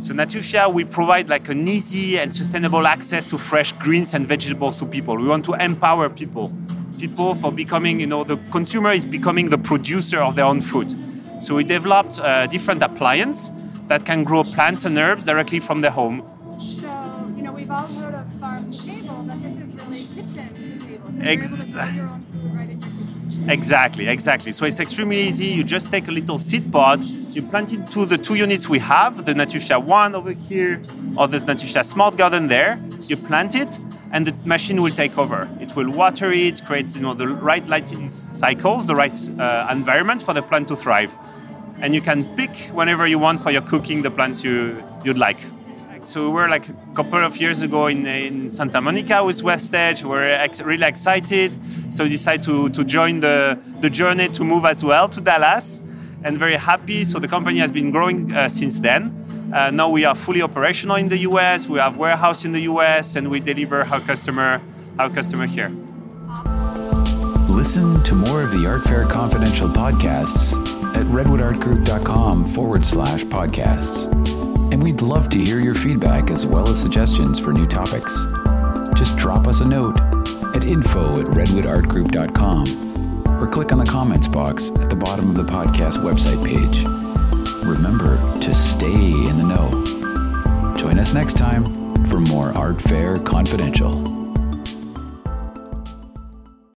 So Natufia, we provide like an easy and sustainable access to fresh greens and vegetables to people. We want to empower people. People for becoming, you know, the consumer is becoming the producer of their own food. So we developed a different appliance that can grow plants and herbs directly from their home. So, you know, we've all heard of farm to table, but this is really kitchen to table. So Ex- you're able to grow your own food right in your kitchen. Exactly, exactly. So it's extremely easy. You just take a little seed pod, you plant it to the two units we have, the Natufia 1 over here, or the Natufia Smart Garden there. You plant it, and the machine will take over. It will water it, create you know, the right lighting cycles, the right uh, environment for the plant to thrive. And you can pick whenever you want for your cooking the plants you, you'd like. So we were like a couple of years ago in, in Santa Monica with West Edge. We are ex- really excited. So we decided to, to join the, the journey to move as well to Dallas and very happy. So the company has been growing uh, since then. Uh, now we are fully operational in the US. We have warehouse in the US and we deliver our customer, our customer here. Listen to more of the Art Fair Confidential podcasts at redwoodartgroup.com forward slash podcasts. And we'd love to hear your feedback as well as suggestions for new topics. Just drop us a note at info at redwoodartgroup.com or click on the comments box at the bottom of the podcast website page. Remember to stay in the know. Join us next time for more Art Fair Confidential.